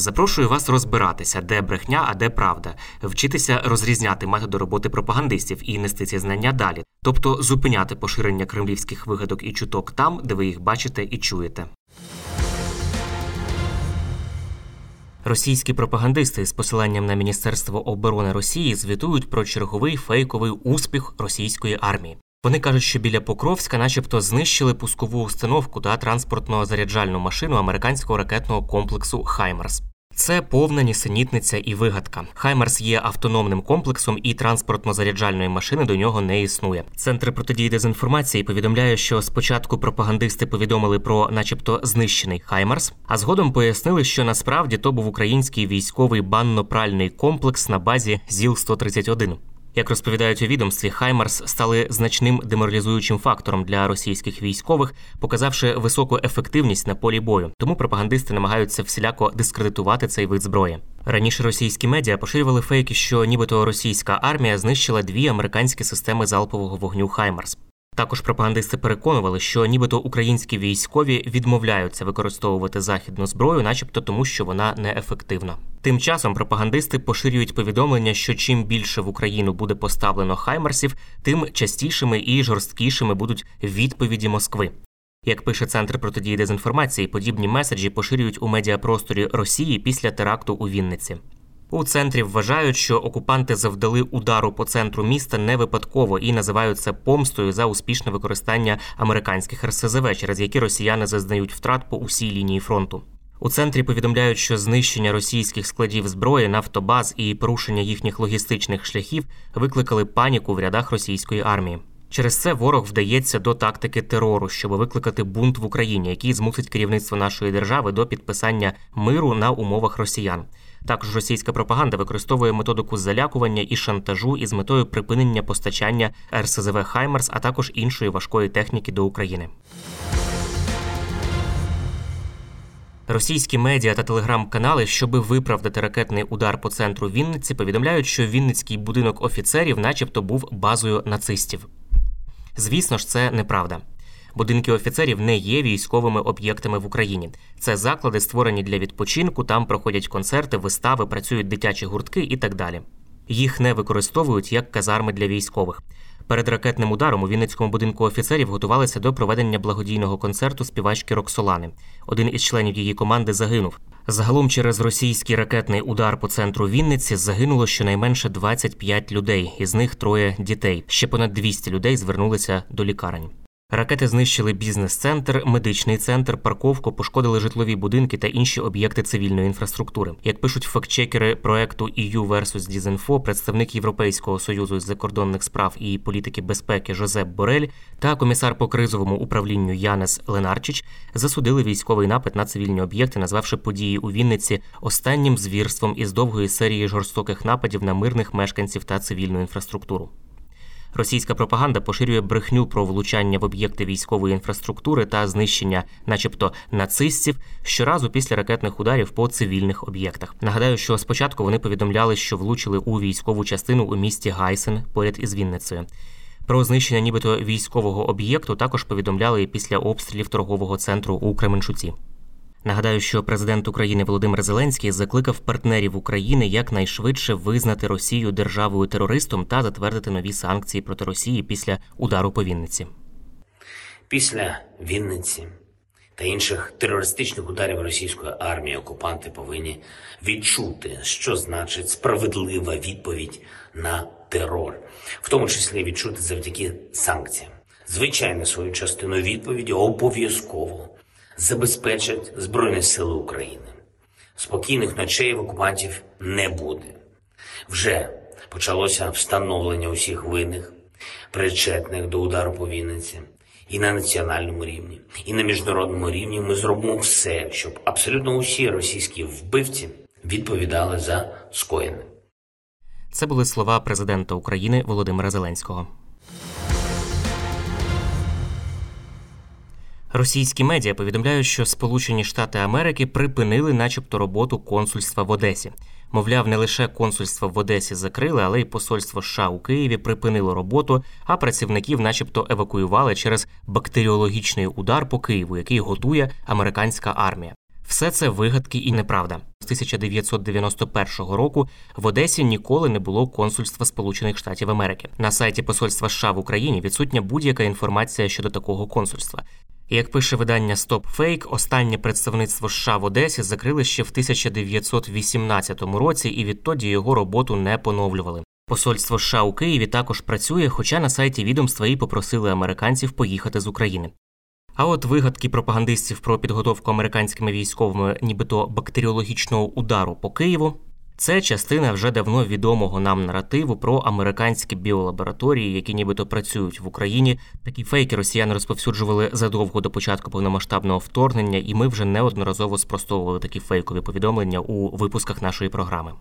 Запрошую вас розбиратися, де брехня, а де правда, вчитися розрізняти методи роботи пропагандистів і нести ці знання далі, тобто зупиняти поширення кремлівських вигадок і чуток там, де ви їх бачите і чуєте. Російські пропагандисти з посиланням на Міністерство оборони Росії звітують про черговий фейковий успіх російської армії. Вони кажуть, що біля Покровська, начебто, знищили пускову установку та транспортно-заряджальну машину американського ракетного комплексу Хаймарс. Це повна нісенітниця і вигадка. Хаймарс є автономним комплексом, і транспортно-заряджальної машини до нього не існує. Центр протидії дезінформації повідомляє, що спочатку пропагандисти повідомили про, начебто, знищений Хаймарс, а згодом пояснили, що насправді то був український військовий банно-пральний комплекс на базі ЗІЛ 131 як розповідають у відомстві, Хаймарс стали значним деморалізуючим фактором для російських військових, показавши високу ефективність на полі бою. Тому пропагандисти намагаються всіляко дискредитувати цей вид зброї. Раніше російські медіа поширювали фейки, що нібито російська армія знищила дві американські системи залпового вогню Хаймарс. Також пропагандисти переконували, що нібито українські військові відмовляються використовувати західну зброю, начебто тому, що вона неефективна. Тим часом пропагандисти поширюють повідомлення, що чим більше в Україну буде поставлено хаймарсів, тим частішими і жорсткішими будуть відповіді Москви. Як пише Центр протидії дезінформації, подібні меседжі поширюють у медіапросторі Росії після теракту у Вінниці. У центрі вважають, що окупанти завдали удару по центру міста не випадково і називають це помстою за успішне використання американських РСЗВ, через які росіяни зазнають втрат по усій лінії фронту. У центрі повідомляють, що знищення російських складів зброї, нафтобаз і порушення їхніх логістичних шляхів викликали паніку в рядах російської армії. Через це ворог вдається до тактики терору, щоб викликати бунт в Україні, який змусить керівництво нашої держави до підписання миру на умовах росіян. Також російська пропаганда використовує методику залякування і шантажу із метою припинення постачання РСЗВ Хаймарс, а також іншої важкої техніки до України. Російські медіа та телеграм-канали, щоби виправдати ракетний удар по центру Вінниці, повідомляють, що Вінницький будинок офіцерів, начебто, був базою нацистів. Звісно ж, це неправда. Будинки офіцерів не є військовими об'єктами в Україні. Це заклади, створені для відпочинку, там проходять концерти, вистави, працюють дитячі гуртки і так далі. Їх не використовують як казарми для військових. Перед ракетним ударом у Вінницькому будинку офіцерів готувалися до проведення благодійного концерту співачки Роксолани. Один із членів її команди загинув. Загалом через російський ракетний удар по центру Вінниці загинуло щонайменше 25 людей, із них троє дітей. Ще понад 200 людей звернулися до лікарень. Ракети знищили бізнес-центр, медичний центр, парковку, пошкодили житлові будинки та інші об'єкти цивільної інфраструктури. Як пишуть фактчекери проекту EU versus Disinfo, представник Європейського союзу з закордонних справ і політики безпеки Жозеп Борель та комісар по кризовому управлінню Янес Ленарчич засудили військовий напад на цивільні об'єкти, назвавши події у Вінниці останнім звірством із довгої серії жорстоких нападів на мирних мешканців та цивільну інфраструктуру. Російська пропаганда поширює брехню про влучання в об'єкти військової інфраструктури та знищення, начебто, нацистів щоразу після ракетних ударів по цивільних об'єктах. Нагадаю, що спочатку вони повідомляли, що влучили у військову частину у місті Гайсен поряд із Вінницею. Про знищення нібито військового об'єкту також повідомляли після обстрілів торгового центру у Кременчуці. Нагадаю, що президент України Володимир Зеленський закликав партнерів України якнайшвидше визнати Росію державою терористом та затвердити нові санкції проти Росії після удару по Вінниці. Після Вінниці та інших терористичних ударів російської армії окупанти повинні відчути, що значить справедлива відповідь на терор, в тому числі відчути завдяки санкціям. Звичайно, свою частину відповіді обов'язково забезпечать Збройні Сили України. Спокійних ночей в окупантів не буде. Вже почалося встановлення усіх винних, причетних до удару по Вінниці. І на національному рівні, і на міжнародному рівні ми зробимо все, щоб абсолютно усі російські вбивці відповідали за скоєне. Це були слова президента України Володимира Зеленського. Російські медіа повідомляють, що Сполучені Штати Америки припинили, начебто, роботу консульства в Одесі. Мовляв, не лише консульство в Одесі закрили, але й посольство США у Києві припинило роботу, а працівників, начебто, евакуювали через бактеріологічний удар по Києву, який готує американська армія. Все це вигадки і неправда. З 1991 року в Одесі ніколи не було консульства Сполучених Штатів Америки. На сайті посольства США в Україні відсутня будь-яка інформація щодо такого консульства. Як пише видання StopFake, останнє представництво США в Одесі закрили ще в 1918 році, і відтоді його роботу не поновлювали. Посольство США у Києві також працює, хоча на сайті відомства і попросили американців поїхати з України. А от вигадки пропагандистів про підготовку американськими військовими, нібито бактеріологічного удару по Києву, це частина вже давно відомого нам наративу про американські біолабораторії, які нібито працюють в Україні. Такі фейки росіяни розповсюджували задовго до початку повномасштабного вторгнення, і ми вже неодноразово спростовували такі фейкові повідомлення у випусках нашої програми.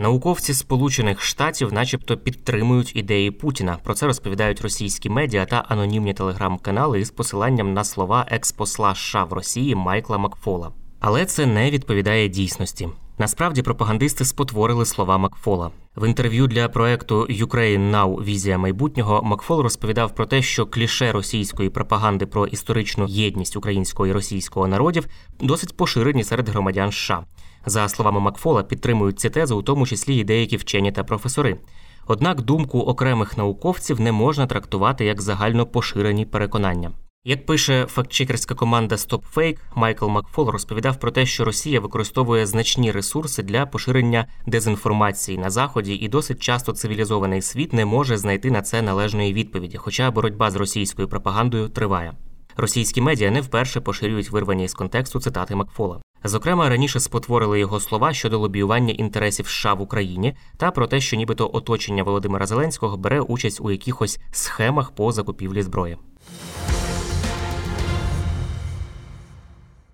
Науковці Сполучених Штатів, начебто, підтримують ідеї Путіна. Про це розповідають російські медіа та анонімні телеграм-канали із посиланням на слова експосла США в Росії Майкла Макфола. Але це не відповідає дійсності. Насправді пропагандисти спотворили слова Макфола в інтерв'ю для проекту Ukraine Now Візія майбутнього. Макфол розповідав про те, що кліше російської пропаганди про історичну єдність українського і російського народів досить поширені серед громадян США. За словами Макфола, підтримують ці тези, у тому числі і деякі вчені та професори. Однак думку окремих науковців не можна трактувати як загально поширені переконання. Як пише фактчекерська команда StopFake, Майкл Макфол розповідав про те, що Росія використовує значні ресурси для поширення дезінформації на заході, і досить часто цивілізований світ не може знайти на це належної відповіді, хоча боротьба з російською пропагандою триває. Російські медіа не вперше поширюють вирвані з контексту цитати Макфола. Зокрема, раніше спотворили його слова щодо лобіювання інтересів США в Україні та про те, що нібито оточення Володимира Зеленського бере участь у якихось схемах по закупівлі зброї.